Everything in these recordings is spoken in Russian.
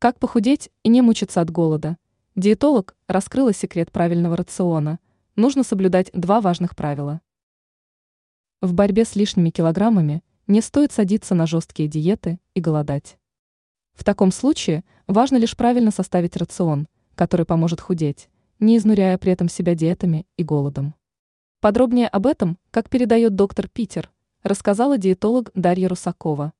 Как похудеть и не мучиться от голода? Диетолог раскрыла секрет правильного рациона. Нужно соблюдать два важных правила. В борьбе с лишними килограммами не стоит садиться на жесткие диеты и голодать. В таком случае важно лишь правильно составить рацион, который поможет худеть, не изнуряя при этом себя диетами и голодом. Подробнее об этом, как передает доктор Питер, рассказала диетолог Дарья Русакова.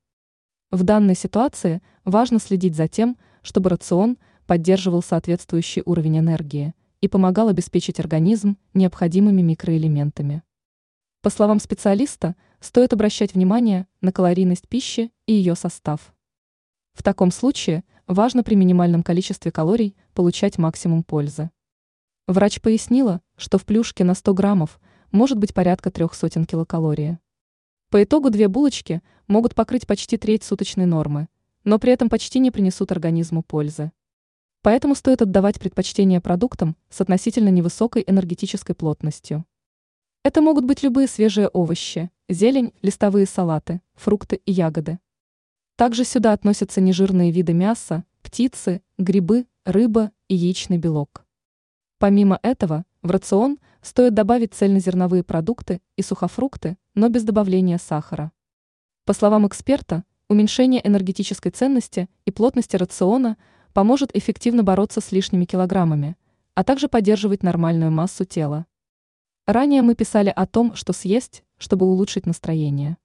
В данной ситуации важно следить за тем, чтобы рацион поддерживал соответствующий уровень энергии и помогал обеспечить организм необходимыми микроэлементами. По словам специалиста, стоит обращать внимание на калорийность пищи и ее состав. В таком случае важно при минимальном количестве калорий получать максимум пользы. Врач пояснила, что в плюшке на 100 граммов может быть порядка трех сотен килокалорий. По итогу две булочки могут покрыть почти треть суточной нормы, но при этом почти не принесут организму пользы. Поэтому стоит отдавать предпочтение продуктам с относительно невысокой энергетической плотностью. Это могут быть любые свежие овощи, зелень, листовые салаты, фрукты и ягоды. Также сюда относятся нежирные виды мяса, птицы, грибы, рыба и яичный белок. Помимо этого, в рацион стоит добавить цельнозерновые продукты и сухофрукты, но без добавления сахара. По словам эксперта, уменьшение энергетической ценности и плотности рациона поможет эффективно бороться с лишними килограммами, а также поддерживать нормальную массу тела. Ранее мы писали о том, что съесть, чтобы улучшить настроение.